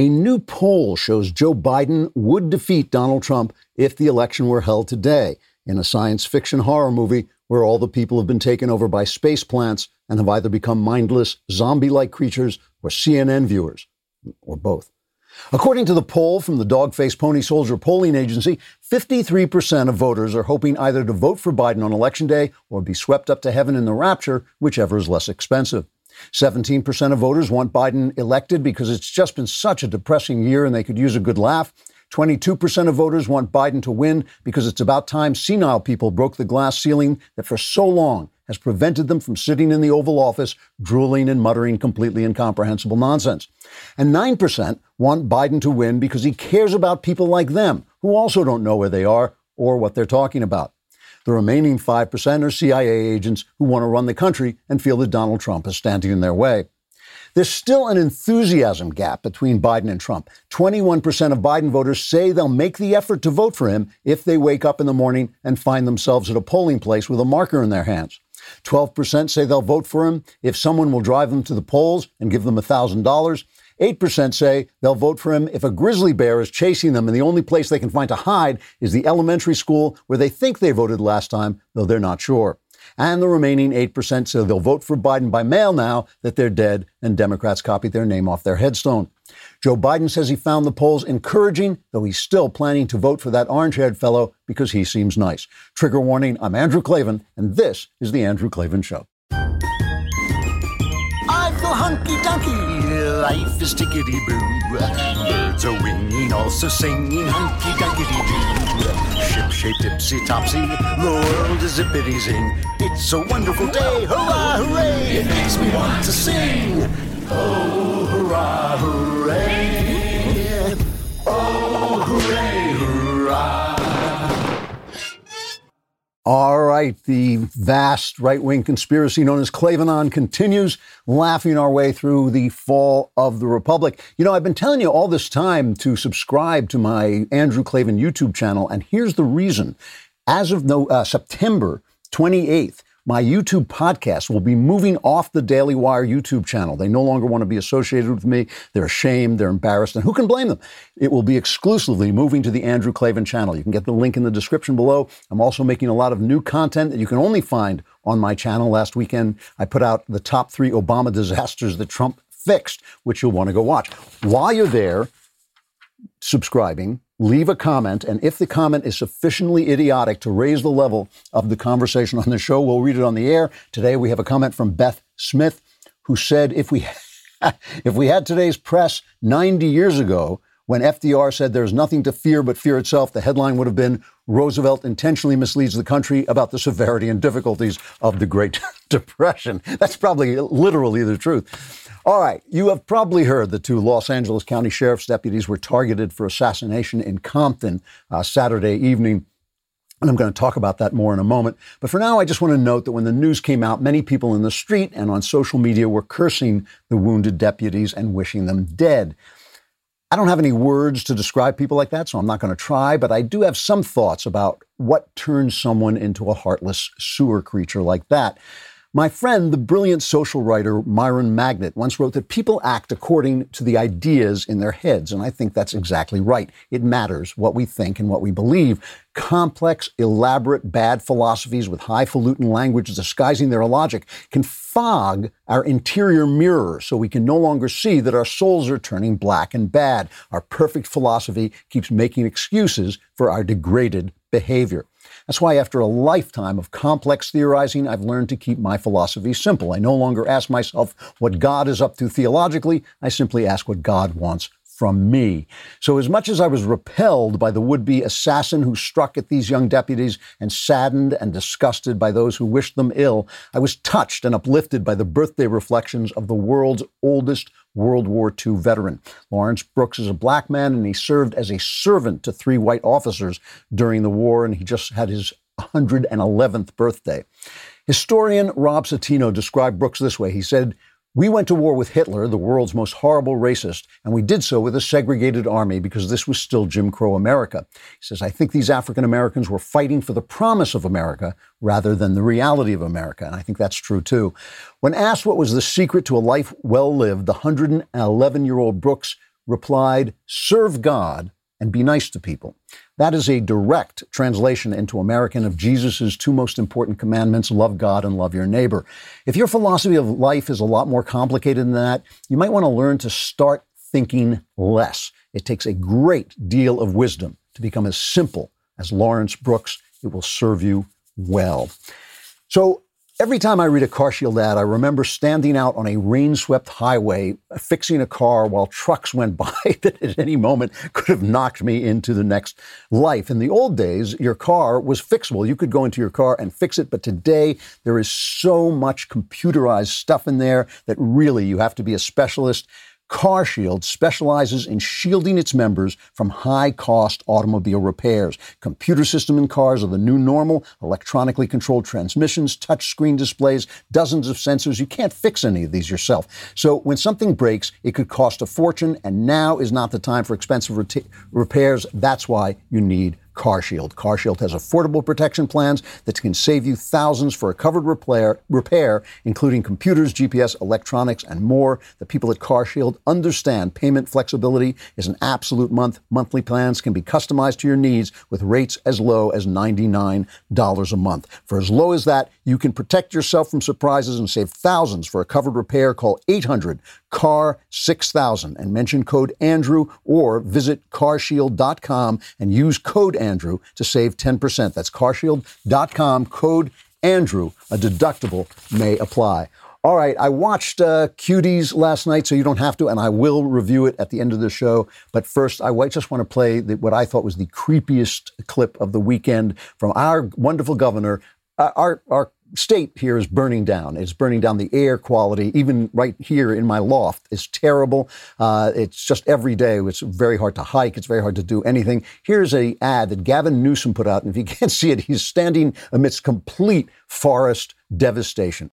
A new poll shows Joe Biden would defeat Donald Trump if the election were held today in a science fiction horror movie where all the people have been taken over by space plants and have either become mindless, zombie like creatures or CNN viewers, or both. According to the poll from the Dog-Faced Pony Soldier polling agency, 53% of voters are hoping either to vote for Biden on election day or be swept up to heaven in the rapture, whichever is less expensive. 17% of voters want Biden elected because it's just been such a depressing year and they could use a good laugh. 22% of voters want Biden to win because it's about time senile people broke the glass ceiling that for so long has prevented them from sitting in the Oval Office, drooling and muttering completely incomprehensible nonsense. And 9% want Biden to win because he cares about people like them, who also don't know where they are or what they're talking about. The remaining 5% are CIA agents who want to run the country and feel that Donald Trump is standing in their way. There's still an enthusiasm gap between Biden and Trump. 21% of Biden voters say they'll make the effort to vote for him if they wake up in the morning and find themselves at a polling place with a marker in their hands. 12% say they'll vote for him if someone will drive them to the polls and give them $1,000. 8% say they'll vote for him if a grizzly bear is chasing them and the only place they can find to hide is the elementary school where they think they voted last time, though they're not sure. And the remaining 8% say they'll vote for Biden by mail now that they're dead and Democrats copied their name off their headstone. Joe Biden says he found the polls encouraging, though he's still planning to vote for that orange haired fellow because he seems nice. Trigger warning I'm Andrew Klavan, and this is The Andrew Klavan Show. Life is tickety boo. Birds are winging, also singing hunky dunky doo. Ship shape tipsy topsy. The world is zippity zing. It's a wonderful day. Hurrah, hooray! It makes me want to sing. Oh, hurrah, hooray! All right, the vast right wing conspiracy known as Klavanon continues, laughing our way through the fall of the Republic. You know, I've been telling you all this time to subscribe to my Andrew Klavan YouTube channel, and here's the reason. As of no, uh, September 28th, my YouTube podcast will be moving off the Daily Wire YouTube channel. They no longer want to be associated with me. They're ashamed, they're embarrassed, and who can blame them? It will be exclusively moving to the Andrew Klavan channel. You can get the link in the description below. I'm also making a lot of new content that you can only find on my channel. Last weekend, I put out the top three Obama disasters that Trump fixed, which you'll want to go watch. While you're there, subscribing, leave a comment, and if the comment is sufficiently idiotic to raise the level of the conversation on the show, we'll read it on the air. Today we have a comment from Beth Smith, who said if we if we had today's press 90 years ago, when FDR said there's nothing to fear but fear itself, the headline would have been Roosevelt intentionally misleads the country about the severity and difficulties of the Great Depression. That's probably literally the truth. All right, you have probably heard the two Los Angeles County Sheriff's deputies were targeted for assassination in Compton uh, Saturday evening. And I'm going to talk about that more in a moment. But for now, I just want to note that when the news came out, many people in the street and on social media were cursing the wounded deputies and wishing them dead. I don't have any words to describe people like that, so I'm not going to try, but I do have some thoughts about what turns someone into a heartless sewer creature like that. My friend, the brilliant social writer Myron Magnet, once wrote that people act according to the ideas in their heads, and I think that's exactly right. It matters what we think and what we believe. Complex, elaborate, bad philosophies with highfalutin language disguising their logic can fog our interior mirror so we can no longer see that our souls are turning black and bad. Our perfect philosophy keeps making excuses for our degraded behavior. That's why, after a lifetime of complex theorizing, I've learned to keep my philosophy simple. I no longer ask myself what God is up to theologically, I simply ask what God wants from me. So, as much as I was repelled by the would be assassin who struck at these young deputies and saddened and disgusted by those who wished them ill, I was touched and uplifted by the birthday reflections of the world's oldest World War II veteran. Lawrence Brooks is a black man, and he served as a servant to three white officers during the war, and he just had his 111th birthday. Historian Rob Citino described Brooks this way. He said, we went to war with Hitler, the world's most horrible racist, and we did so with a segregated army because this was still Jim Crow America. He says, I think these African Americans were fighting for the promise of America rather than the reality of America. And I think that's true too. When asked what was the secret to a life well lived, the 111 year old Brooks replied, Serve God and be nice to people. That is a direct translation into American of Jesus' two most important commandments love God and love your neighbor. If your philosophy of life is a lot more complicated than that, you might want to learn to start thinking less. It takes a great deal of wisdom to become as simple as Lawrence Brooks. It will serve you well. So, Every time I read a CarShield ad, I remember standing out on a rain swept highway fixing a car while trucks went by that at any moment could have knocked me into the next life. In the old days, your car was fixable. You could go into your car and fix it, but today there is so much computerized stuff in there that really you have to be a specialist. CarShield specializes in shielding its members from high cost automobile repairs. Computer system in cars are the new normal, electronically controlled transmissions, touchscreen displays, dozens of sensors. You can't fix any of these yourself. So when something breaks, it could cost a fortune, and now is not the time for expensive repairs. That's why you need CarShield. CarShield has affordable protection plans that can save you thousands for a covered repair, repair, including computers, GPS, electronics, and more. The people at CarShield understand payment flexibility is an absolute month. Monthly plans can be customized to your needs with rates as low as $99 a month. For as low as that, you can protect yourself from surprises and save thousands for a covered repair. Call 800 CAR 6000 and mention code Andrew or visit carshield.com and use code Andrew to save 10%. That's carshield.com, code Andrew. A deductible may apply. All right, I watched uh, Cuties last night, so you don't have to, and I will review it at the end of the show. But first, I just want to play the, what I thought was the creepiest clip of the weekend from our wonderful governor, uh, our, our state here is burning down. It's burning down the air quality. Even right here in my loft is terrible. Uh, it's just every day. It's very hard to hike. It's very hard to do anything. Here's a ad that Gavin Newsom put out, and if you can't see it, he's standing amidst complete forest devastation.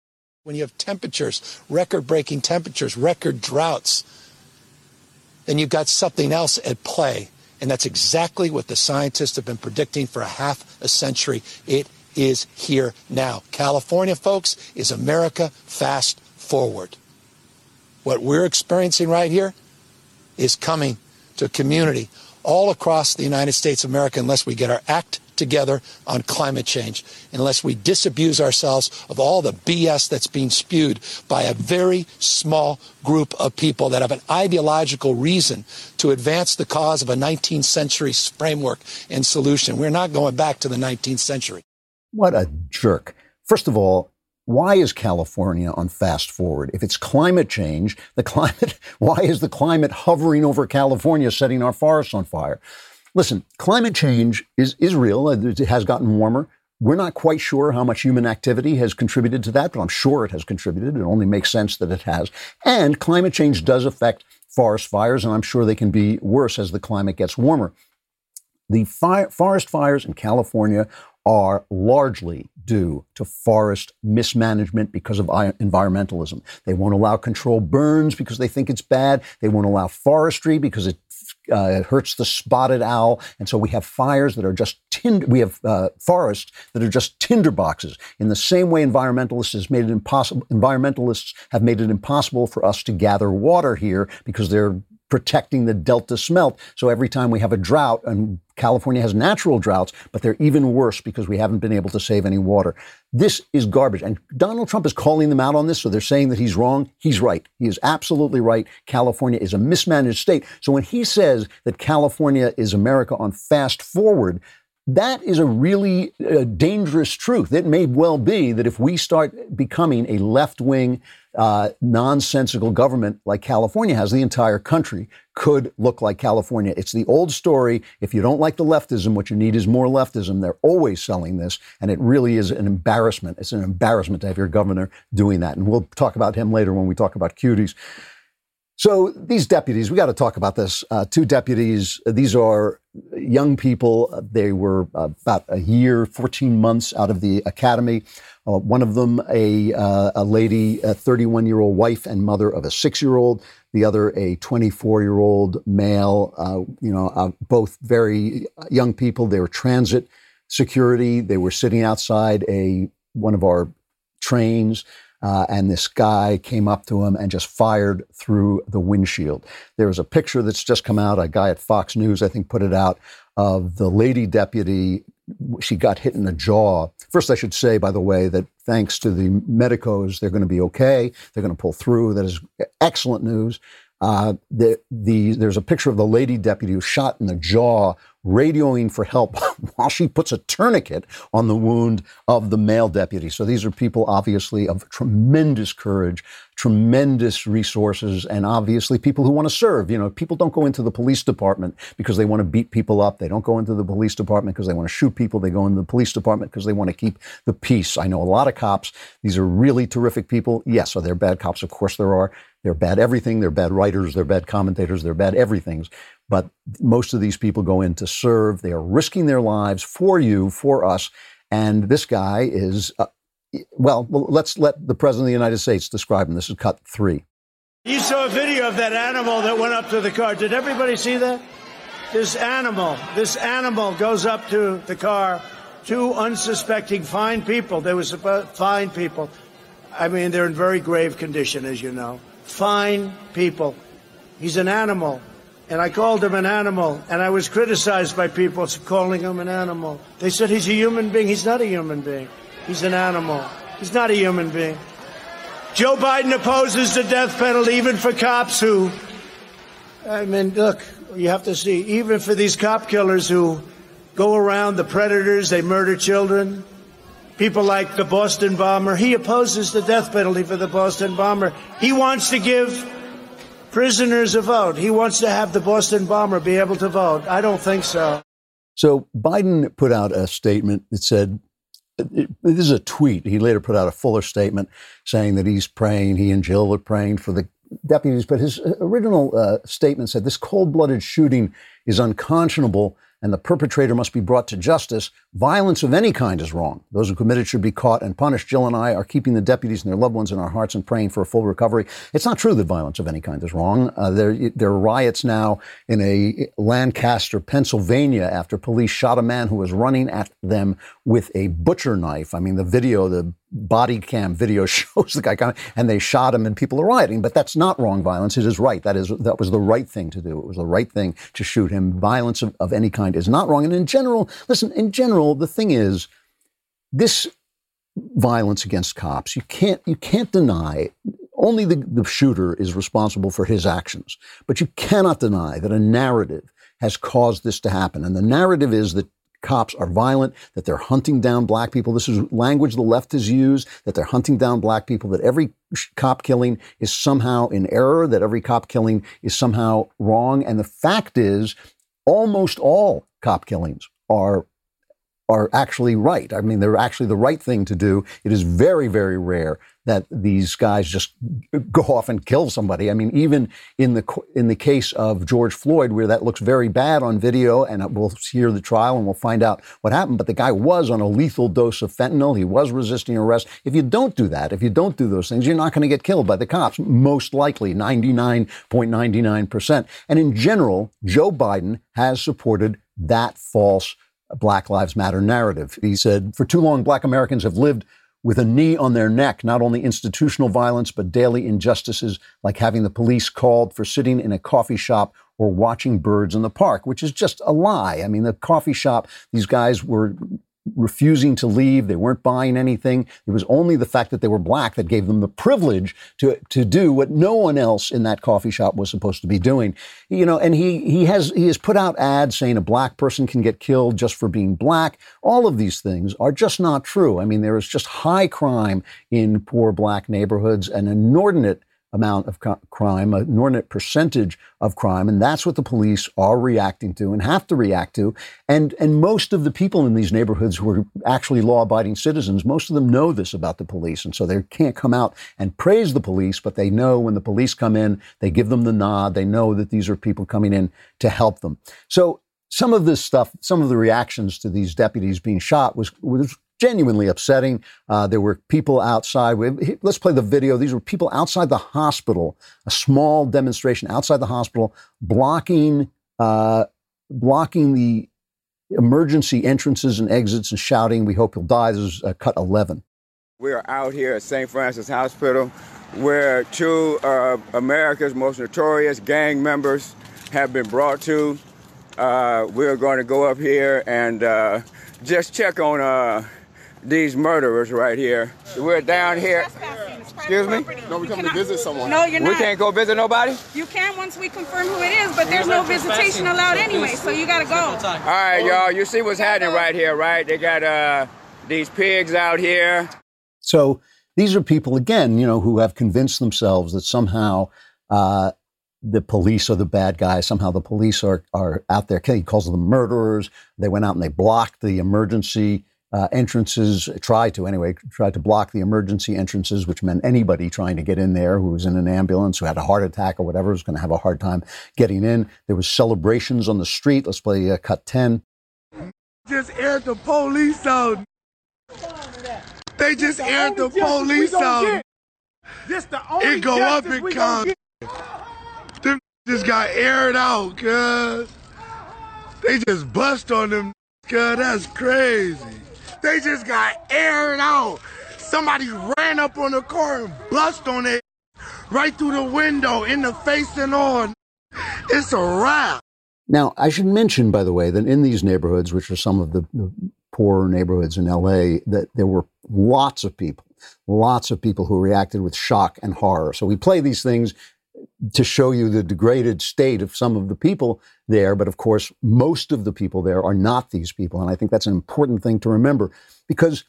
When you have temperatures, record-breaking temperatures, record droughts, then you've got something else at play. And that's exactly what the scientists have been predicting for a half a century. It is here now. California, folks, is America fast forward. What we're experiencing right here is coming to a community all across the United States of America unless we get our act together on climate change, unless we disabuse ourselves of all the BS that's being spewed by a very small group of people that have an ideological reason to advance the cause of a 19th century framework and solution. We're not going back to the 19th century. What a jerk. First of all, why is California on fast forward? If it's climate change, the climate, why is the climate hovering over California, setting our forests on fire? Listen, climate change is, is real. It has gotten warmer. We're not quite sure how much human activity has contributed to that, but I'm sure it has contributed. It only makes sense that it has. And climate change does affect forest fires, and I'm sure they can be worse as the climate gets warmer. The fire, forest fires in California are largely due to forest mismanagement because of environmentalism. They won't allow controlled burns because they think it's bad. They won't allow forestry because it uh, hurts the spotted owl. And so we have fires that are just tinder, we have uh, forests that are just tinder boxes. In the same way environmentalists has made it impossible, environmentalists have made it impossible for us to gather water here because they're protecting the delta smelt. So every time we have a drought, and California has natural droughts, but they're even worse because we haven't been able to save any water. This is garbage. And Donald Trump is calling them out on this, so they're saying that he's wrong. He's right. He is absolutely right. California is a mismanaged state. So when he says that California is America on fast forward, that is a really uh, dangerous truth. It may well be that if we start becoming a left wing, uh, nonsensical government like California has, the entire country could look like California. It's the old story. If you don't like the leftism, what you need is more leftism. They're always selling this, and it really is an embarrassment. It's an embarrassment to have your governor doing that. And we'll talk about him later when we talk about cuties. So these deputies, we got to talk about this. Uh, two deputies, these are young people. They were about a year, 14 months out of the academy. Uh, one of them, a, uh, a lady, a 31 year old wife and mother of a six year old. The other, a 24 year old male. Uh, you know, uh, both very young people. They were transit security. They were sitting outside a one of our trains. Uh, and this guy came up to him and just fired through the windshield. There was a picture that's just come out. A guy at Fox News, I think, put it out of the lady deputy. She got hit in the jaw. First, I should say, by the way, that thanks to the medicos, they're going to be okay. They're going to pull through. That is excellent news. Uh, the, the, there's a picture of the lady deputy who shot in the jaw radioing for help while she puts a tourniquet on the wound of the male deputy. So these are people obviously of tremendous courage, tremendous resources, and obviously people who want to serve. You know, people don't go into the police department because they want to beat people up. They don't go into the police department because they want to shoot people. They go into the police department because they want to keep the peace. I know a lot of cops. These are really terrific people. Yes, are there bad cops? Of course there are. They're bad everything. They're bad writers. They're bad commentators. They're bad everything. But most of these people go in to serve. They are risking their lives for you, for us. And this guy is, uh, well, let's let the President of the United States describe him. This is cut three. You saw a video of that animal that went up to the car. Did everybody see that? This animal, this animal goes up to the car. Two unsuspecting fine people. They were supposed fine people. I mean, they're in very grave condition, as you know. Fine people. He's an animal and I called him an animal, and I was criticized by people calling him an animal. They said he's a human being. He's not a human being. He's an animal. He's not a human being. Joe Biden opposes the death penalty even for cops who, I mean, look, you have to see, even for these cop killers who go around, the predators, they murder children, people like the Boston bomber, he opposes the death penalty for the Boston bomber. He wants to give prisoners a vote. He wants to have the Boston bomber be able to vote. I don't think so. So Biden put out a statement that said, this is a tweet. He later put out a fuller statement saying that he's praying, he and Jill are praying for the deputies. But his original uh, statement said this cold blooded shooting is unconscionable and the perpetrator must be brought to justice. Violence of any kind is wrong. Those who committed should be caught and punished. Jill and I are keeping the deputies and their loved ones in our hearts and praying for a full recovery. It's not true that violence of any kind is wrong. Uh, there, there are riots now in a Lancaster, Pennsylvania, after police shot a man who was running at them with a butcher knife. I mean, the video, the body cam video shows the guy coming, and they shot him, and people are rioting. But that's not wrong violence. It is right. That is that was the right thing to do. It was the right thing to shoot him. Violence of, of any kind is not wrong. And in general, listen. In general, the thing is, this violence against cops. You can't you can't deny. Only the, the shooter is responsible for his actions, but you cannot deny that a narrative has caused this to happen. And the narrative is that cops are violent, that they're hunting down black people. This is language the left has used, that they're hunting down black people, that every cop killing is somehow in error, that every cop killing is somehow wrong. And the fact is, almost all cop killings are are actually right. I mean, they're actually the right thing to do. It is very, very rare that these guys just go off and kill somebody. I mean, even in the in the case of George Floyd, where that looks very bad on video, and we'll hear the trial and we'll find out what happened. But the guy was on a lethal dose of fentanyl. He was resisting arrest. If you don't do that, if you don't do those things, you're not going to get killed by the cops. Most likely, 99.99 percent. And in general, Joe Biden has supported that false Black Lives Matter narrative. He said, for too long, black Americans have lived with a knee on their neck, not only institutional violence, but daily injustices like having the police called for sitting in a coffee shop or watching birds in the park, which is just a lie. I mean, the coffee shop, these guys were refusing to leave. They weren't buying anything. It was only the fact that they were black that gave them the privilege to, to do what no one else in that coffee shop was supposed to be doing. You know, and he, he has, he has put out ads saying a black person can get killed just for being black. All of these things are just not true. I mean, there is just high crime in poor black neighborhoods, and inordinate amount of crime, an inordinate percentage of crime, and that's what the police are reacting to and have to react to. And and most of the people in these neighborhoods who are actually law-abiding citizens, most of them know this about the police, and so they can't come out and praise the police, but they know when the police come in, they give them the nod. They know that these are people coming in to help them. So some of this stuff, some of the reactions to these deputies being shot was was genuinely upsetting. Uh, there were people outside. Let's play the video. These were people outside the hospital, a small demonstration outside the hospital, blocking uh, blocking the emergency entrances and exits and shouting, "We hope you'll die." This is uh, cut 11. We are out here at St. Francis Hospital, where two of America's most notorious gang members have been brought to. Uh, we're going to go up here and uh, just check on uh, these murderers right here. We're down here. Excuse me? No, we're coming to visit someone. No, you're not. We can't go visit nobody? You can once we confirm who it is, but there's no visitation allowed anyway, so you gotta go. All right, y'all. You see what's happening right here, right? They got uh, these pigs out here. So these are people, again, you know, who have convinced themselves that somehow uh, the police are the bad guys. Somehow the police are, are out there. He calls them murderers. They went out and they blocked the emergency uh, entrances, tried to anyway, tried to block the emergency entrances, which meant anybody trying to get in there who was in an ambulance, who had a heart attack or whatever, was going to have a hard time getting in. There was celebrations on the street. Let's play uh, cut 10. Just aired the police out. They just the aired the police out. This the only it go up and come. Them just got aired out, cuz. They just bust on them, cuz. That's crazy. They just got aired out. Somebody ran up on the car and bust on it right through the window, in the face and on. It's a wrap. Now, I should mention, by the way, that in these neighborhoods, which are some of the, the poorer neighborhoods in LA, that there were lots of people, lots of people who reacted with shock and horror. So we play these things to show you the degraded state of some of the people there. But of course, most of the people there are not these people. And I think that's an important thing to remember because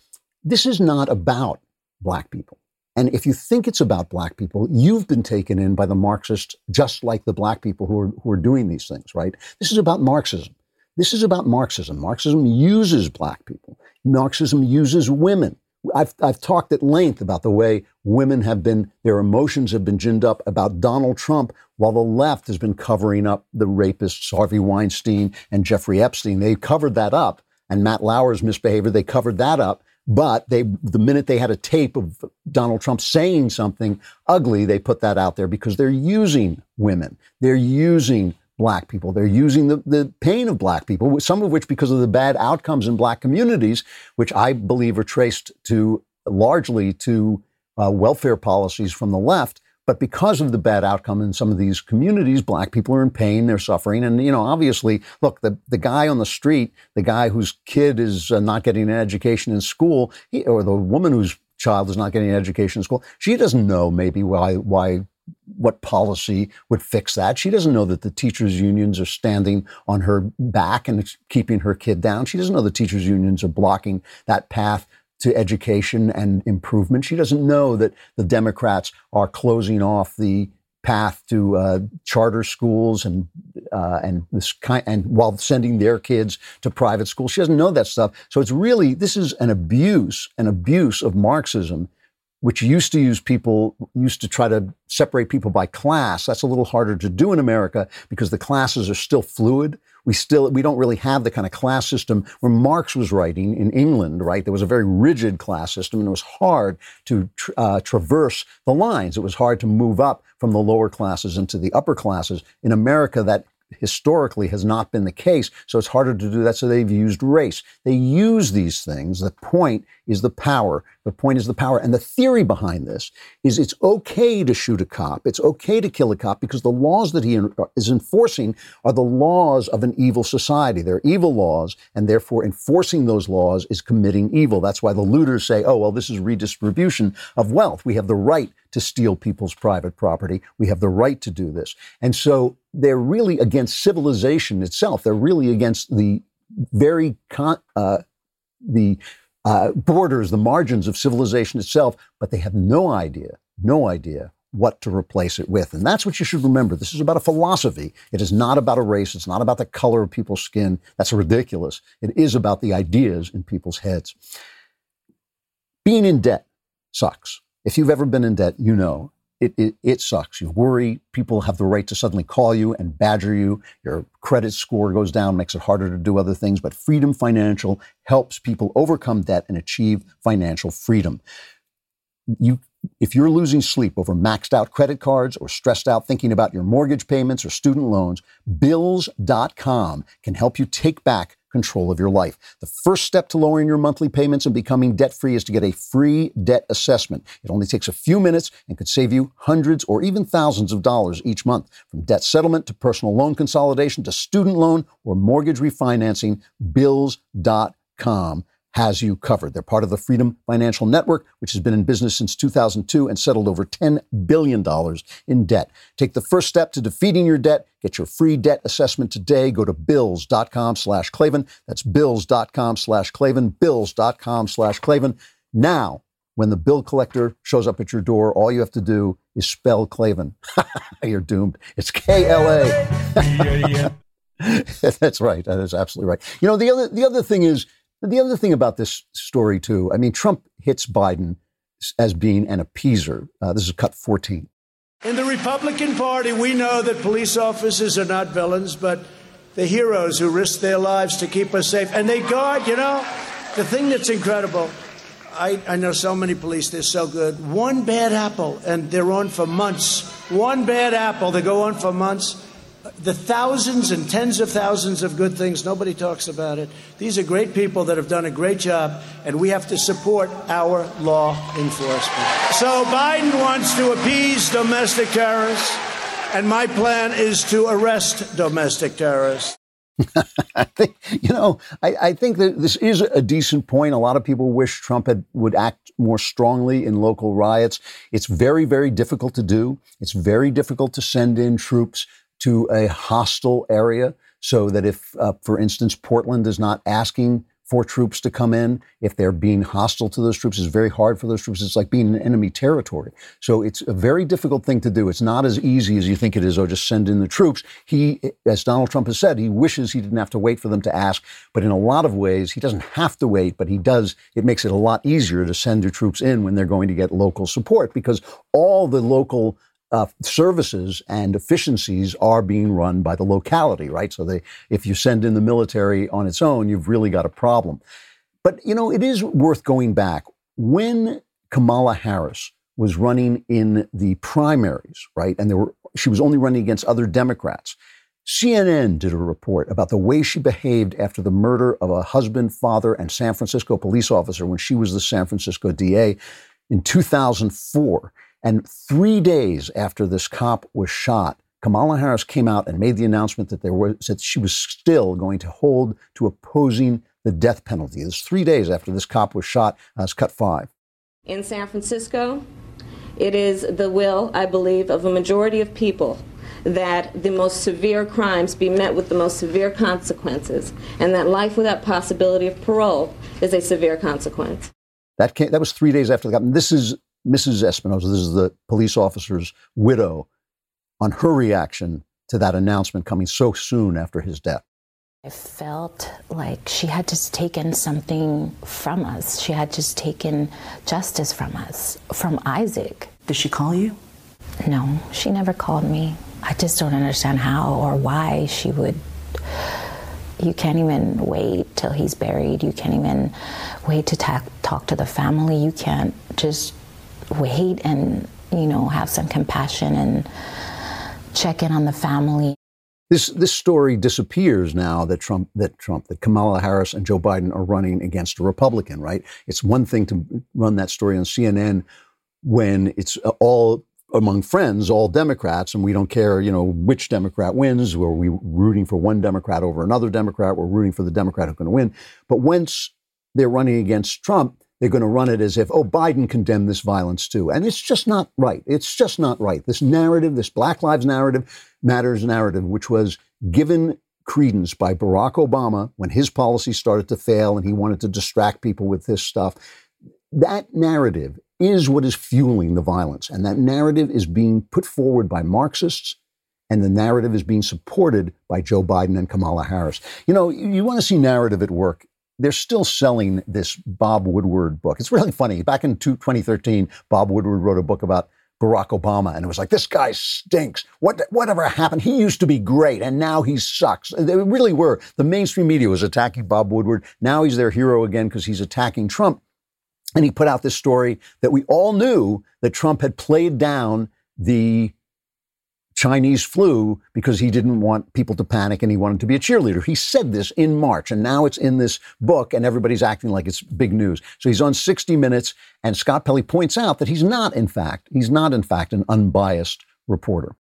this is not about black people. And if you think it's about black people, you've been taken in by the Marxists, just like the black people who are, who are doing these things, right? This is about Marxism. This is about Marxism. Marxism uses black people. Marxism uses women. I've, I've talked at length about the way women have been, their emotions have been ginned up about Donald Trump, while the left has been covering up the rapists, Harvey Weinstein and Jeffrey Epstein. They covered that up. And Matt Lauer's misbehavior, they covered that up. But they, the minute they had a tape of Donald Trump saying something ugly, they put that out there because they're using women. They're using black people. They're using the, the pain of black people, some of which because of the bad outcomes in black communities, which I believe are traced to largely to uh, welfare policies from the left. But because of the bad outcome in some of these communities, black people are in pain, they're suffering. And, you know, obviously, look, the, the guy on the street, the guy whose kid is uh, not getting an education in school, he, or the woman whose child is not getting an education in school, she doesn't know maybe why, why what policy would fix that. She doesn't know that the teachers' unions are standing on her back and keeping her kid down. She doesn't know the teachers' unions are blocking that path to education and improvement. She doesn't know that the Democrats are closing off the path to uh, charter schools and uh, and this kind and while sending their kids to private schools. She doesn't know that stuff. So it's really this is an abuse, an abuse of Marxism which used to use people, used to try to separate people by class. That's a little harder to do in America because the classes are still fluid. We still, we don't really have the kind of class system where Marx was writing in England, right? There was a very rigid class system and it was hard to uh, traverse the lines. It was hard to move up from the lower classes into the upper classes. In America, that historically has not been the case. So it's harder to do that. So they've used race. They use these things. The point is the power. The point is the power. And the theory behind this is it's okay to shoot a cop. It's okay to kill a cop because the laws that he uh, is enforcing are the laws of an evil society. They're evil laws, and therefore enforcing those laws is committing evil. That's why the looters say, oh, well, this is redistribution of wealth. We have the right to steal people's private property. We have the right to do this. And so they're really against civilization itself. They're really against the very con- uh, the uh, borders, the margins of civilization itself, but they have no idea, no idea what to replace it with. And that's what you should remember. This is about a philosophy. It is not about a race. It's not about the color of people's skin. That's ridiculous. It is about the ideas in people's heads. Being in debt sucks. If you've ever been in debt, you know it, it, it, sucks. You worry. People have the right to suddenly call you and badger you. Your credit score goes down, makes it harder to do other things. But Freedom Financial helps people overcome debt and achieve financial freedom. You, if you're losing sleep over maxed out credit cards or stressed out thinking about your mortgage payments or student loans, Bills.com can help you take back control of your life. The first step to lowering your monthly payments and becoming debt free is to get a free debt assessment. It only takes a few minutes and could save you hundreds or even thousands of dollars each month. From debt settlement to personal loan consolidation to student loan or mortgage refinancing, bills.com has you covered. They're part of the Freedom Financial Network, which has been in business since 2002 and settled over $10 billion in debt. Take the first step to defeating your debt. Get your free debt assessment today. Go to bills.com slash Klavan. That's bills.com slash Klavan, bills.com slash Klavan. Now, when the bill collector shows up at your door, all you have to do is spell Klavan. You're doomed. It's K L A. That's right. That is absolutely right. You know, the other the other thing is the other thing about this story, too, I mean, Trump hits Biden as being an appeaser. Uh, this is cut 14. In the Republican Party, we know that police officers are not villains, but the heroes who risk their lives to keep us safe. And they guard, you know, the thing that's incredible. I, I know so many police, they're so good. One bad apple, and they're on for months. One bad apple, they go on for months the thousands and tens of thousands of good things, nobody talks about it. These are great people that have done a great job, and we have to support our law enforcement. So Biden wants to appease domestic terrorists, and my plan is to arrest domestic terrorists. I think you know. I, I, think that this is a decent point. A lot of people wish Trump had would act more strongly in local riots. It's very, very difficult to do. It's very difficult to send in troops to a hostile area so that if, uh, for instance, Portland is not asking for troops to come in, if they're being hostile to those troops, it's very hard for those troops. It's like being in enemy territory. So it's a very difficult thing to do. It's not as easy as you think it is, or just send in the troops. He, as Donald Trump has said, he wishes he didn't have to wait for them to ask. But in a lot of ways, he doesn't have to wait, but he does. It makes it a lot easier to send your troops in when they're going to get local support because all the local uh, services and efficiencies are being run by the locality, right? So they, if you send in the military on its own, you've really got a problem. But you know, it is worth going back when Kamala Harris was running in the primaries, right? And there were she was only running against other Democrats. CNN did a report about the way she behaved after the murder of a husband, father, and San Francisco police officer when she was the San Francisco DA in 2004. And three days after this cop was shot, Kamala Harris came out and made the announcement that there was that she was still going to hold to opposing the death penalty. This three days after this cop was shot. Uh, it's cut five. In San Francisco, it is the will, I believe, of a majority of people that the most severe crimes be met with the most severe consequences, and that life without possibility of parole is a severe consequence. That came, that was three days after the cop. And this is Mrs. Espinoza, this is the police officer's widow, on her reaction to that announcement coming so soon after his death. I felt like she had just taken something from us. She had just taken justice from us, from Isaac. Did she call you? No, she never called me. I just don't understand how or why she would. You can't even wait till he's buried. You can't even wait to ta- talk to the family. You can't just wait and, you know, have some compassion and check in on the family. This, this story disappears now that Trump, that Trump, that Kamala Harris and Joe Biden are running against a Republican, right? It's one thing to run that story on CNN when it's all among friends, all Democrats, and we don't care, you know, which Democrat wins. Were we rooting for one Democrat over another Democrat? We're rooting for the Democrat who's going to win. But once they're running against Trump, they're going to run it as if, oh, Biden condemned this violence too. And it's just not right. It's just not right. This narrative, this Black Lives narrative, Matters narrative, which was given credence by Barack Obama when his policy started to fail and he wanted to distract people with this stuff. That narrative is what is fueling the violence. And that narrative is being put forward by Marxists, and the narrative is being supported by Joe Biden and Kamala Harris. You know, you want to see narrative at work. They're still selling this Bob Woodward book. It's really funny. Back in 2013, Bob Woodward wrote a book about Barack Obama, and it was like, this guy stinks. What, whatever happened? He used to be great, and now he sucks. They really were. The mainstream media was attacking Bob Woodward. Now he's their hero again because he's attacking Trump. And he put out this story that we all knew that Trump had played down the Chinese flu because he didn't want people to panic and he wanted to be a cheerleader. He said this in March, and now it's in this book, and everybody's acting like it's big news. So he's on 60 Minutes, and Scott Pelley points out that he's not, in fact, he's not, in fact, an unbiased reporter.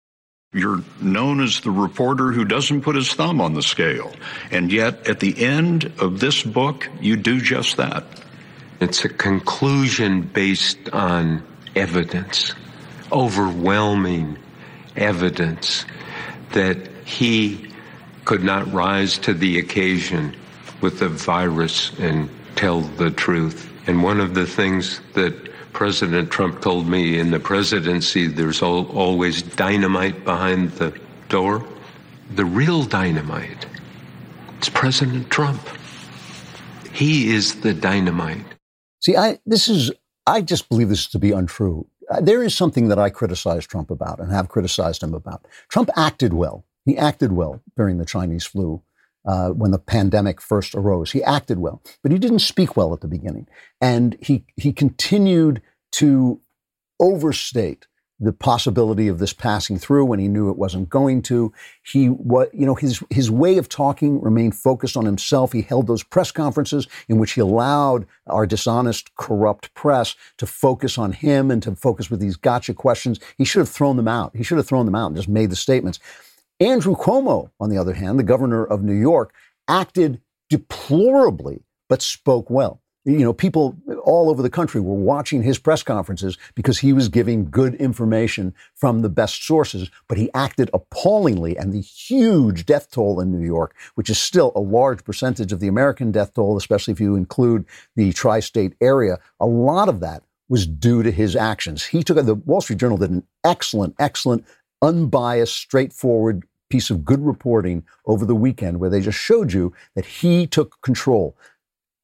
You're known as the reporter who doesn't put his thumb on the scale. And yet, at the end of this book, you do just that. It's a conclusion based on evidence, overwhelming evidence that he could not rise to the occasion with the virus and tell the truth. And one of the things that President Trump told me in the presidency there's always dynamite behind the door. The real dynamite is President Trump. He is the dynamite. See, I this is I just believe this to be untrue. Uh, there is something that I criticize Trump about and have criticized him about. Trump acted well. He acted well during the Chinese flu uh, when the pandemic first arose. He acted well, but he didn't speak well at the beginning, and he he continued to overstate the possibility of this passing through when he knew it wasn't going to. He what you know his his way of talking remained focused on himself. He held those press conferences in which he allowed our dishonest, corrupt press to focus on him and to focus with these gotcha questions. He should have thrown them out. He should have thrown them out and just made the statements. Andrew Cuomo, on the other hand, the governor of New York, acted deplorably but spoke well you know, people all over the country were watching his press conferences because he was giving good information from the best sources, but he acted appallingly. And the huge death toll in New York, which is still a large percentage of the American death toll, especially if you include the tri state area, a lot of that was due to his actions. He took the Wall Street Journal did an excellent, excellent, unbiased, straightforward piece of good reporting over the weekend where they just showed you that he took control.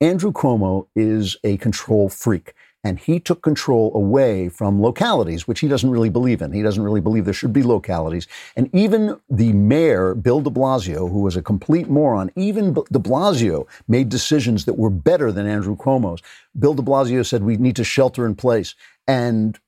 Andrew Cuomo is a control freak. And he took control away from localities, which he doesn't really believe in. He doesn't really believe there should be localities. And even the mayor, Bill de Blasio, who was a complete moron, even de Blasio made decisions that were better than Andrew Cuomo's. Bill de Blasio said we need to shelter in place. And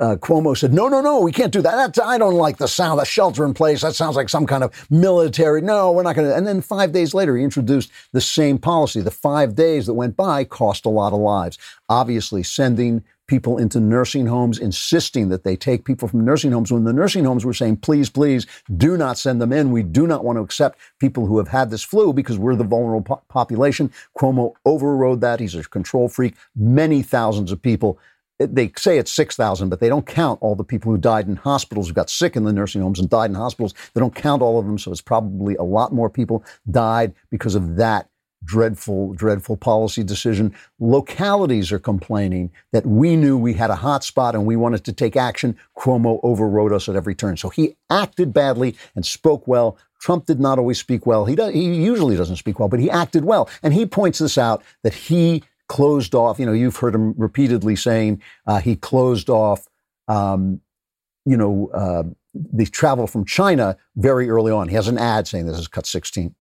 uh, Cuomo said, "No, no, no, we can't do that. That's, I don't like the sound of shelter in place. That sounds like some kind of military. No, we're not going to." And then five days later, he introduced the same policy. The five days that went by cost a lot of lives. Obviously, sending people into nursing homes, insisting that they take people from nursing homes when the nursing homes were saying, "Please, please, do not send them in. We do not want to accept people who have had this flu because we're the vulnerable po- population." Cuomo overrode that. He's a control freak. Many thousands of people they say it's 6,000, but they don't count all the people who died in hospitals, who got sick in the nursing homes and died in hospitals. They don't count all of them. So it's probably a lot more people died because of that dreadful, dreadful policy decision. Localities are complaining that we knew we had a hot spot and we wanted to take action. Cuomo overrode us at every turn. So he acted badly and spoke well. Trump did not always speak well. He, does, he usually doesn't speak well, but he acted well. And he points this out that he closed off. You know, you've heard him repeatedly saying uh, he closed off, um, you know, uh, the travel from China very early on. He has an ad saying this is cut 16.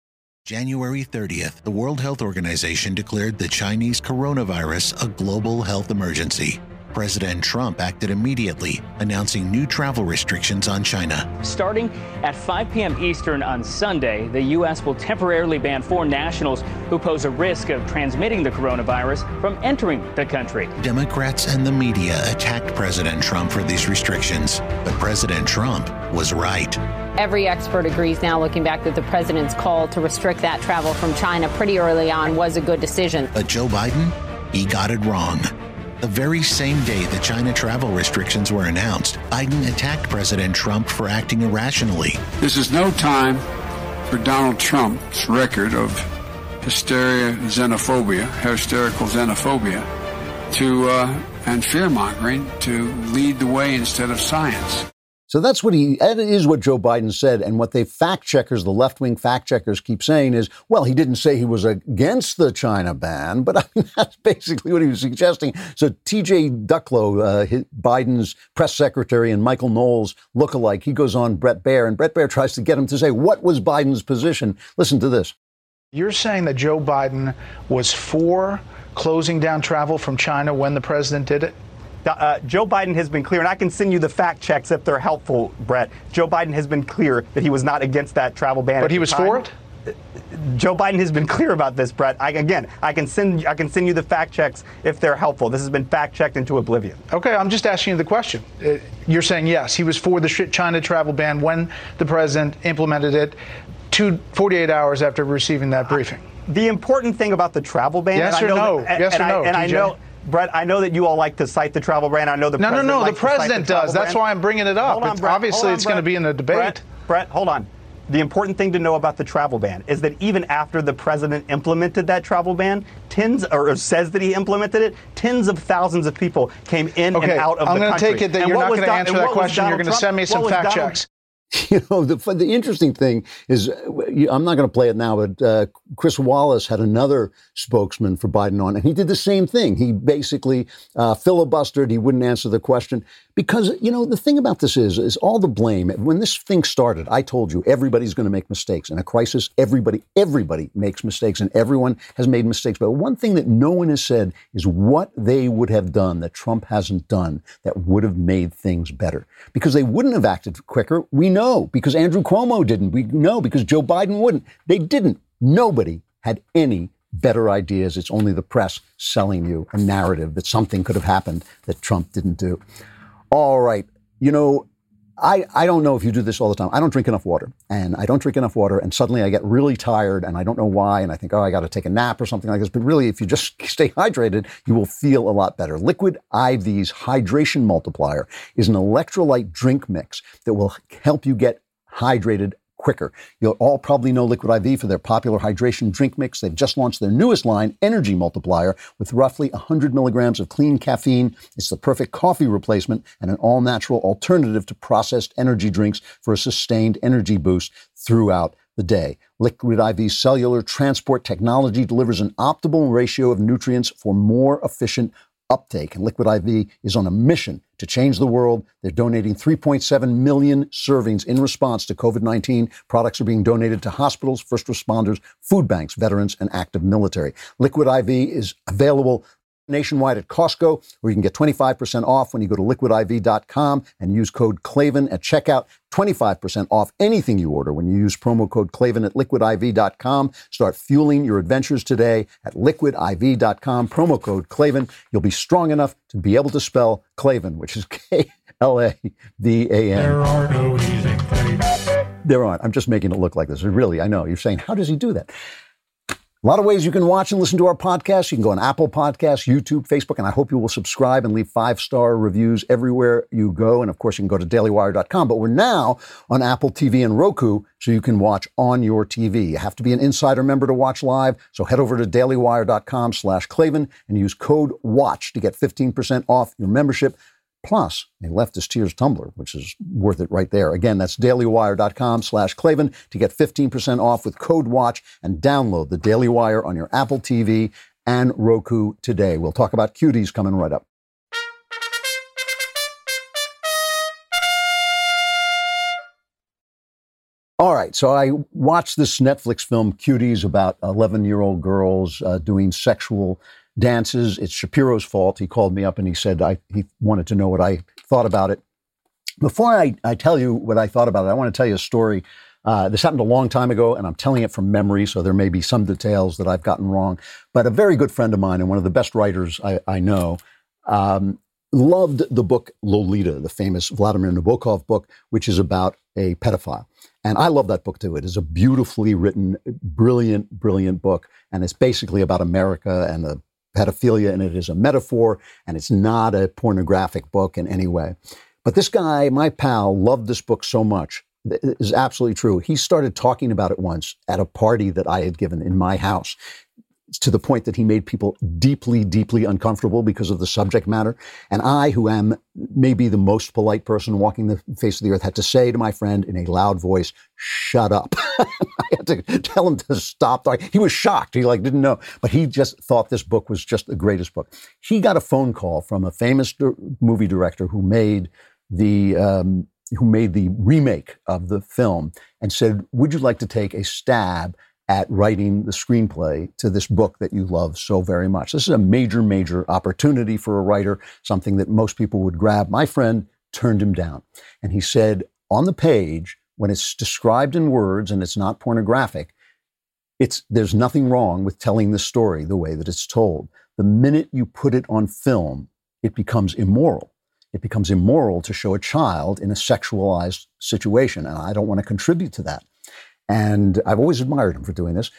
January 30th, the World Health Organization declared the Chinese coronavirus a global health emergency. President Trump acted immediately, announcing new travel restrictions on China. Starting at 5 p.m. Eastern on Sunday, the U.S. will temporarily ban foreign nationals who pose a risk of transmitting the coronavirus from entering the country. Democrats and the media attacked President Trump for these restrictions, but President Trump was right. Every expert agrees now, looking back, that the president's call to restrict that travel from China pretty early on was a good decision. But Joe Biden, he got it wrong. The very same day the China travel restrictions were announced, Biden attacked President Trump for acting irrationally. This is no time for Donald Trump's record of hysteria, xenophobia, hysterical xenophobia, to uh, and fear mongering to lead the way instead of science. So that's what he, that is what Joe Biden said. And what they fact checkers, the left wing fact checkers keep saying is, well, he didn't say he was against the China ban, but I mean, that's basically what he was suggesting. So TJ Ducklo, uh, Biden's press secretary, and Michael Knowles look alike. He goes on Bret Baier, and Bret Baier tries to get him to say, what was Biden's position? Listen to this. You're saying that Joe Biden was for closing down travel from China when the president did it? Uh, Joe Biden has been clear, and I can send you the fact checks if they're helpful, Bret. Joe Biden has been clear that he was not against that travel ban. But he was time. for it. Joe Biden has been clear about this, Bret. I, again, I can send I can send you the fact checks if they're helpful. This has been fact checked into oblivion. Okay, I'm just asking you the question. Uh, you're saying yes, he was for the China travel ban when the president implemented it, two, 48 hours after receiving that briefing. The important thing about the travel ban, yes or no, that, yes or no, and I know. Bret, I know that you all like to cite the travel ban. I know the no, president no, no. No, the president the does. That's why I'm bringing it up. On, Bret, obviously, on, it's going to be in the debate. Brett, Bret, hold on. The important thing to know about the travel ban is that even after the president implemented that travel ban, tens or says that he implemented it, tens of thousands of people came in okay, and out of I'm the country. I'm going to take it that and you're not going to answer that question. You're going to send me some fact Donald, checks. You know, the, the interesting thing is, I'm not going to play it now, but uh, Chris Wallace had another spokesman for Biden on, and he did the same thing. He basically uh, filibustered. He wouldn't answer the question because, you know, the thing about this is, is all the blame. When this thing started, I told you everybody's going to make mistakes. In a crisis, everybody, everybody makes mistakes, and everyone has made mistakes. But one thing that no one has said is what they would have done that Trump hasn't done that would have made things better. Because they wouldn't have acted quicker. We know because Andrew Cuomo didn't. We know because Joe Biden wouldn't. They didn't. Nobody had any better ideas. It's only the press selling you a narrative that something could have happened that Trump didn't do. All right. You know, I, I don't know if you do this all the time. I don't drink enough water, and I don't drink enough water, and suddenly I get really tired, and I don't know why, and I think, oh, I got to take a nap or something like this. But really, if you just stay hydrated, you will feel a lot better. Liquid IV's hydration multiplier is an electrolyte drink mix that will help you get hydrated quicker. You'll all probably know Liquid IV for their popular hydration drink mix. They've just launched their newest line, Energy Multiplier, with roughly 100 milligrams of clean caffeine. It's the perfect coffee replacement and an all natural alternative to processed energy drinks for a sustained energy boost throughout the day. Liquid IV's cellular transport technology delivers an optimal ratio of nutrients for more efficient uptake. And Liquid IV is on a mission to change the world. They're donating 3.7 million servings in response to COVID 19. Products are being donated to hospitals, first responders, food banks, veterans, and active military. Liquid IV is available nationwide at Costco, where you can get 25% off when you go to liquidiv.com and use code KLAVAN at checkout. 25% off anything you order when you use promo code KLAVAN at liquidiv.com. Start fueling your adventures today at liquidiv.com. Promo code KLAVAN. You'll be strong enough to be able to spell KLAVAN, which is K L A V A N. There are no easy things. There aren't. I'm just making it look like this. Really, I know. You're saying, how does he do that? A lot of ways you can watch and listen to our podcast. You can go on Apple Podcasts, YouTube, Facebook, and I hope you will subscribe and leave five star reviews everywhere you go. And of course, you can go to dailywire.com. But we're now on Apple TV and Roku, so you can watch on your TV. You have to be an insider member to watch live. So head over to dailywire.com slash Klavan and use code WATCH to get 15% off your membership plus a leftist tears tumbler, which is worth it right there. Again, that's dailywire.com slash Klavan to get 15% off with code WATCH and download the Daily Wire on your Apple TV and Roku today. We'll talk about cuties coming right up. All right, so I watched this Netflix film, Cuties, about 11 year old girls uh, doing sexual dances. It's Shapiro's fault. He called me up and he said I, he wanted to know what I thought about it. Before I, I tell you what I thought about it, I want to tell you a story. Uh, this happened a long time ago, and I'm telling it from memory, so there may be some details that I've gotten wrong. But a very good friend of mine and one of the best writers I, I know um, loved the book Lolita, the famous Vladimir Nabokov book, which is about a pedophile. And I love that book too. It is a beautifully written, brilliant, brilliant book. And it's basically about America and the pedophilia, and it is a metaphor, and it's not a pornographic book in any way. But this guy, my pal, loved this book so much. It is absolutely true. He started talking about it once at a party that I had given in my house. To the point that he made people deeply, deeply uncomfortable because of the subject matter. And I, who am maybe the most polite person walking the face of the earth, had to say to my friend in a loud voice, "Shut up." I had to tell him to stop. He was shocked. He like didn't know, but he just thought this book was just the greatest book. He got a phone call from a famous movie director who made the um, who made the remake of the film and said, "Would you like to take a stab?" At writing the screenplay to this book that you love so very much. This is a major, major opportunity for a writer, something that most people would grab. My friend turned him down. And he said, on the page, when it's described in words and it's not pornographic, it's, there's nothing wrong with telling the story the way that it's told. The minute you put it on film, it becomes immoral. It becomes immoral to show a child in a sexualized situation. And I don't want to contribute to that. And I've always admired him for doing this.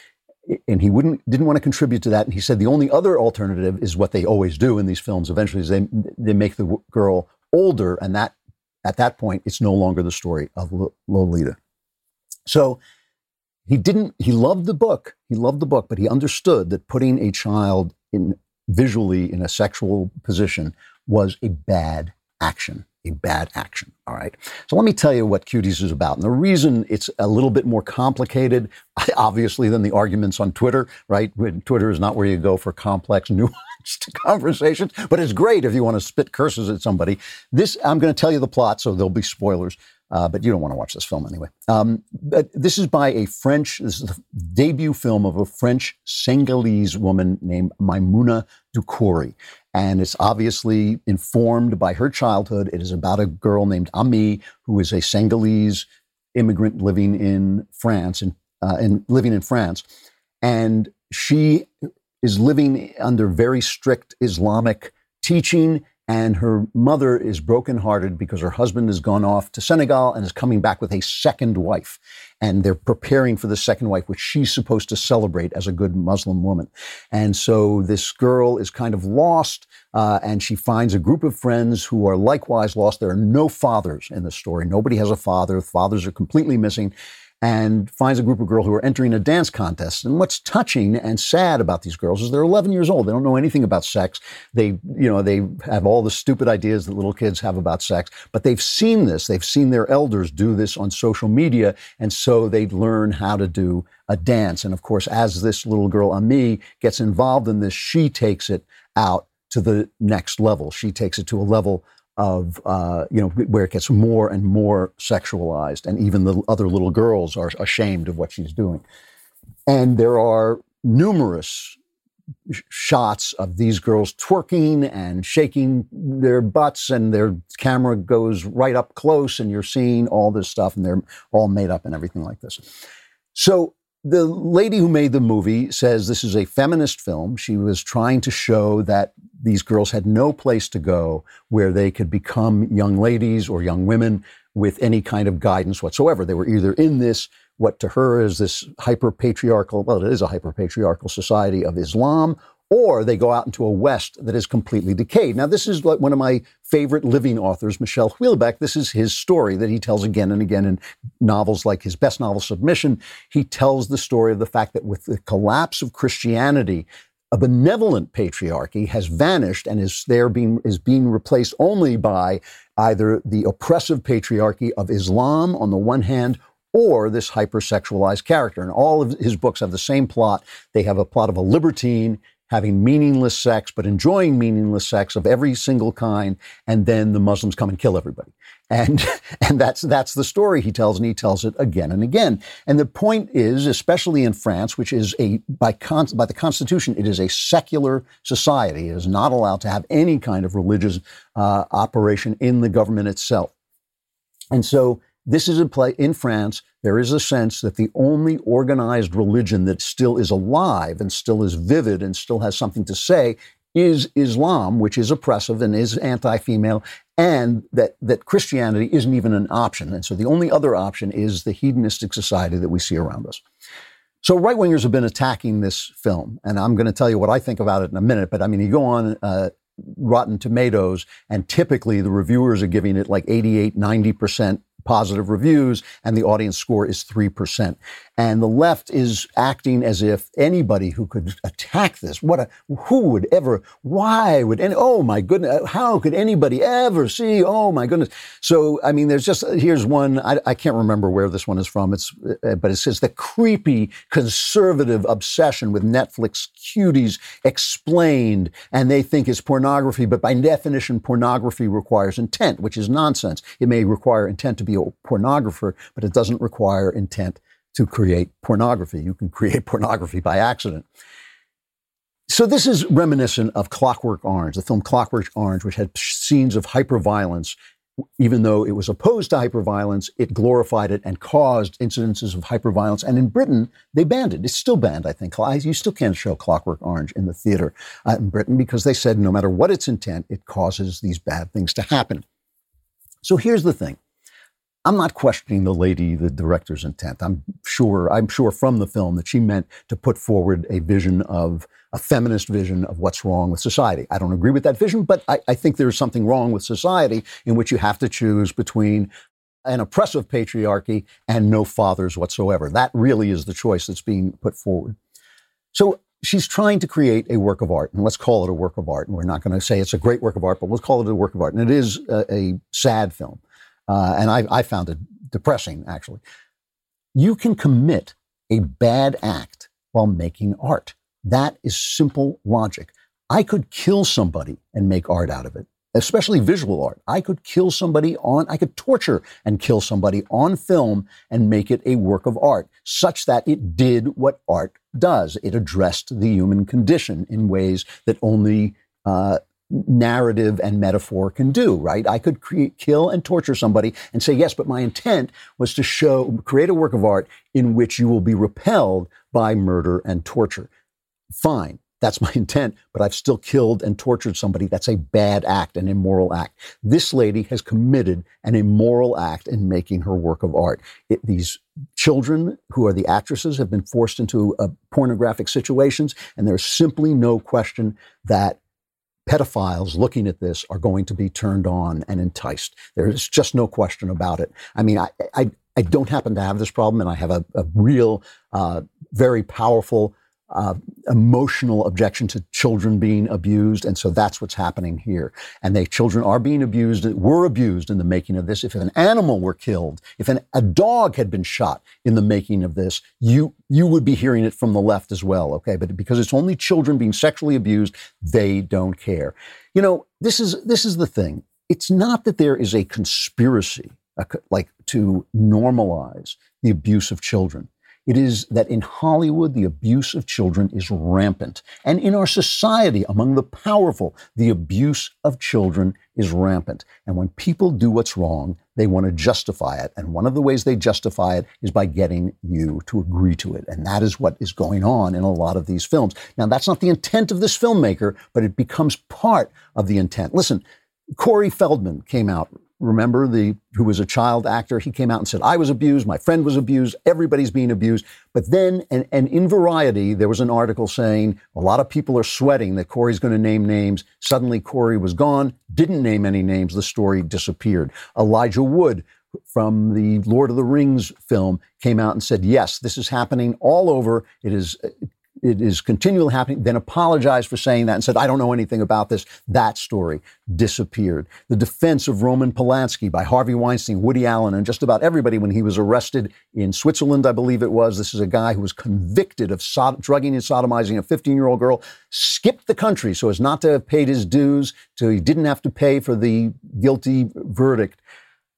And he wouldn't didn't want to contribute to that. And he said the only other alternative is what they always do in these films. Eventually, is they they make the girl older, and that at that point, it's no longer the story of Lolita. So he didn't. He loved the book. He loved the book, but he understood that putting a child in visually in a sexual position was a bad action a bad action. All right. So let me tell you what Cuties is about. And the reason it's a little bit more complicated, obviously, than the arguments on Twitter, right? Twitter is not where you go for complex, nuanced conversations, but it's great if you want to spit curses at somebody. This, I'm going to tell you the plot, so there'll be spoilers. Uh, but you don't want to watch this film anyway. Um, but this is by a French, this is the debut film of a French Senegalese woman named Maimouna Doucouré. And it's obviously informed by her childhood. It is about a girl named Ami, who is a Senegalese immigrant living in France and, uh, and living in France. And she is living under very strict Islamic teaching and her mother is brokenhearted because her husband has gone off to Senegal and is coming back with a second wife. And they're preparing for the second wife, which she's supposed to celebrate as a good Muslim woman. And so this girl is kind of lost, uh, and she finds a group of friends who are likewise lost. There are no fathers in the story. Nobody has a father. Fathers are completely missing and finds a group of girls who are entering a dance contest. And what's touching and sad about these girls is they're 11 years old. They don't know anything about sex. They, you know, they have all the stupid ideas that little kids have about sex, but they've seen this. They've seen their elders do this on social media. And so they learn how to do a dance. And of course, as this little girl, Ami, gets involved in this, she takes it out to the next level. She takes it to a level of uh, you know where it gets more and more sexualized, and even the other little girls are ashamed of what she's doing. And there are numerous sh- shots of these girls twerking and shaking their butts, and their camera goes right up close, and you're seeing all this stuff, and they're all made up and everything like this. So the lady who made the movie says this is a feminist film. She was trying to show that these girls had no place to go where they could become young ladies or young women with any kind of guidance whatsoever. They were either in this, what to her is this hyper patriarchal, well, it is a hyper patriarchal society of Islam, or they go out into a West that is completely decayed. Now, this is one of my favorite living authors, Michel Houellebecq. This is his story that he tells again and again in novels like his best novel, Submission. He tells the story of the fact that with the collapse of Christianity, a benevolent patriarchy has vanished and is there being is being replaced only by either the oppressive patriarchy of Islam on the one hand or this hypersexualized character. And all of his books have the same plot. They have a plot of a libertine having meaningless sex, but enjoying meaningless sex of every single kind, and then the Muslims come and kill everybody. And, and that's, that's the story he tells, and he tells it again and again. And the point is, especially in France, which is a, by, con, by the Constitution, it is a secular society. It is not allowed to have any kind of religious uh, operation in the government itself. And so this is a play in France. There is a sense that the only organized religion that still is alive and still is vivid and still has something to say is Islam, which is oppressive and is anti-female, and that, that Christianity isn't even an option. And so the only other option is the hedonistic society that we see around us. So right wingers have been attacking this film, and I'm going to tell you what I think about it in a minute. But I mean, you go on uh, Rotten Tomatoes, and typically the reviewers are giving it like 88, 90 percent positive reviews, and the audience score is 3%. And the left is acting as if anybody who could attack this, what a, who would ever, why would any, oh my goodness, how could anybody ever see, oh my goodness. So, I mean, there's just, here's one, I, I can't remember where this one is from, it's, uh, but it says the creepy conservative obsession with Netflix cuties explained, and they think it's pornography, but by definition, pornography requires intent, which is nonsense. It may require intent to be a pornographer, but it doesn't require intent to create pornography. You can create pornography by accident. So this is reminiscent of Clockwork Orange, the film Clockwork Orange, which had scenes of hyperviolence. Even though it was opposed to hyperviolence, it glorified it and caused incidences of hyperviolence. And in Britain, they banned it. It's still banned, I think. You still can't show Clockwork Orange in the theater uh, in Britain because they said no matter what its intent, it causes these bad things to happen. So here's the thing. I'm not questioning the lady, the director's intent. I'm sure, I'm sure from the film that she meant to put forward a vision of a feminist vision of what's wrong with society. I don't agree with that vision, but I, I think there's something wrong with society in which you have to choose between an oppressive patriarchy and no fathers whatsoever. That really is the choice that's being put forward. So she's trying to create a work of art, and let's call it a work of art. And we're not going to say it's a great work of art, but let's call it a work of art. And it is a, a sad film. Uh, and I, I found it depressing, actually. You can commit a bad act while making art. That is simple logic. I could kill somebody and make art out of it, especially visual art. I could kill somebody on, I could torture and kill somebody on film and make it a work of art, such that it did what art does. It addressed the human condition in ways that only uh, narrative and metaphor can do, right? I could create, kill and torture somebody and say, yes, but my intent was to show, create a work of art in which you will be repelled by murder and torture. Fine. That's my intent, but I've still killed and tortured somebody. That's a bad act, an immoral act. This lady has committed an immoral act in making her work of art. It, these children who are the actresses have been forced into uh, pornographic situations, and there's simply no question that pedophiles looking at this are going to be turned on and enticed. There's just no question about it. I mean, I, I, I don't happen to have this problem, and I have a, a real, uh, very powerful uh, emotional objection to children being abused, and so that's what's happening here. And the children are being abused, were abused in the making of this. If an animal were killed, if an, a dog had been shot in the making of this, you you would be hearing it from the left as well. Okay, but because it's only children being sexually abused, they don't care. You know, this is this is the thing. It's not that there is a conspiracy, like to normalize the abuse of children. It is that in Hollywood, the abuse of children is rampant. And in our society, among the powerful, the abuse of children is rampant. And when people do what's wrong, they want to justify it. And one of the ways they justify it is by getting you to agree to it. And that is what is going on in a lot of these films. Now, that's not the intent of this filmmaker, but it becomes part of the intent. Listen, Corey Feldman came out remember the who was a child actor he came out and said i was abused my friend was abused everybody's being abused. But then and, and in variety there was an article saying a lot of people are sweating that corey's going to name names. Suddenly corey was gone didn't name any names the story disappeared. Elijah wood from the Lord of the Rings film came out and said, yes, this is happening all over. It is it is continually happening, then apologized for saying that and said, I don't know anything about this. That story disappeared. The defense of Roman Polanski by Harvey Weinstein, Woody Allen, and just about everybody when he was arrested in Switzerland, I believe it was. This is a guy who was convicted of drugging and sodomizing a 15 year old girl, skipped the country so as not to have paid his dues, so he didn't have to pay for the guilty verdict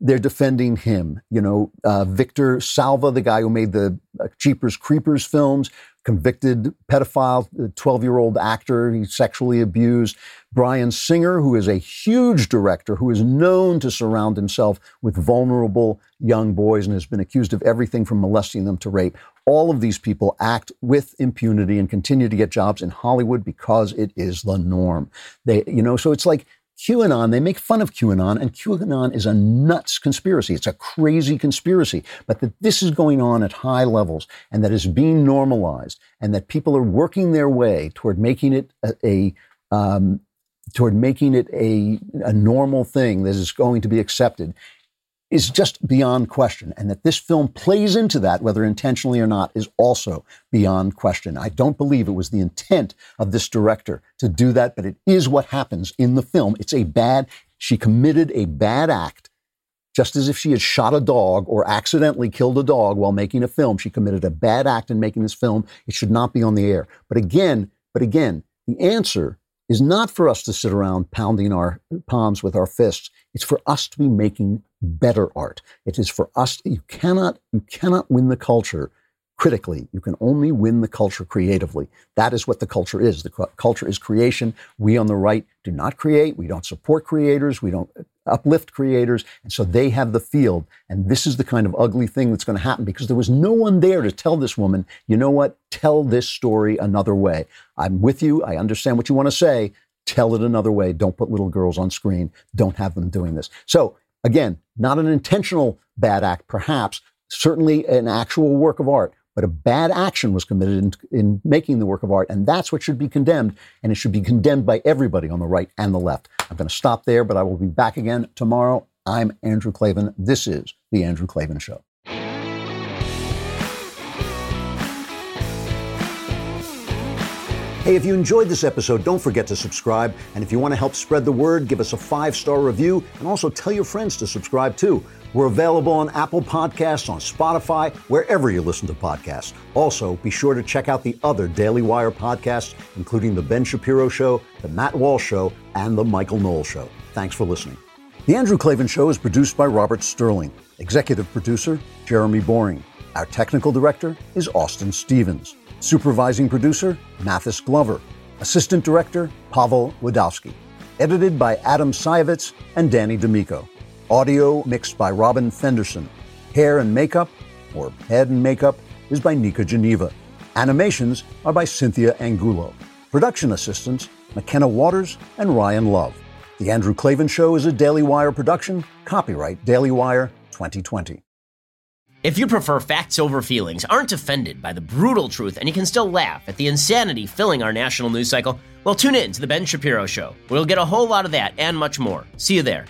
they're defending him. You know, uh, Victor Salva, the guy who made the uh, Jeepers Creepers films, convicted pedophile, 12 year old actor. he sexually abused. Bryan Singer, who is a huge director who is known to surround himself with vulnerable young boys and has been accused of everything from molesting them to rape. All of these people act with impunity and continue to get jobs in Hollywood because it is the norm. They, you know, so it's like QAnon, they make fun of QAnon, and QAnon is a nuts conspiracy. It's a crazy conspiracy, but that this is going on at high levels and that is being normalized and that people are working their way toward making it a, a um, toward making it a, a normal thing that is going to be accepted is just beyond question. And that this film plays into that, whether intentionally or not, is also beyond question. I don't believe it was the intent of this director to do that, but it is what happens in the film. It's a bad, she committed a bad act. Just as if she had shot a dog or accidentally killed a dog while making a film, she committed a bad act in making this film. It should not be on the air. But again, but again, the answer is not for us to sit around pounding our palms with our fists. It's for us to be making better art. It is for us. You cannot, you cannot win the culture critically. You can only win the culture creatively. That is what the culture is. The cu- culture is creation. We on the right do not create. We don't support creators. We don't uh, uplift creators. And so they have the field. And this is the kind of ugly thing that's going to happen because there was no one there to tell this woman, you know what? Tell this story another way. I'm with you. I understand what you want to say. Tell it another way. Don't put little girls on screen. Don't have them doing this. So again, not an intentional bad act, perhaps, certainly an actual work of art, but a bad action was committed in, in, making the work of art, and that's what should be condemned, and it should be condemned by everybody on the right and the left. I'm going to stop there, but I will be back again tomorrow. I'm Andrew Klavan. This is The Andrew Klavan Show. Hey, if you enjoyed this episode, don't forget to subscribe. And if you want to help spread the word, give us a five star review and also tell your friends to subscribe too. We're available on Apple Podcasts, on Spotify, wherever you listen to podcasts. Also, be sure to check out the other Daily Wire podcasts, including The Ben Shapiro Show, The Matt Walsh Show, and The Michael Knowles Show. Thanks for listening. The Andrew Klavan Show is produced by Robert Sterling, executive producer, Jeremy Boring. Our technical director is Austin Stevens. Supervising producer, Mathis Glover. Assistant director, Pavel Wadowski. Edited by Adam Sayevitz and Danny D'Amico. Audio mixed by Robin Fenderson. Hair and makeup, or head and makeup, is by Nika Geneva. Animations are by Cynthia Angulo. Production assistants, McKenna Waters and Ryan Love. The Andrew Klavan Show is a Daily Wire production. Copyright Daily Wire 2020. If you prefer facts over feelings, aren't offended by the brutal truth, and you can still laugh at the insanity filling our national news cycle, well, tune in to The Ben Shapiro Show. We'll get a whole lot of that and much more. See you there.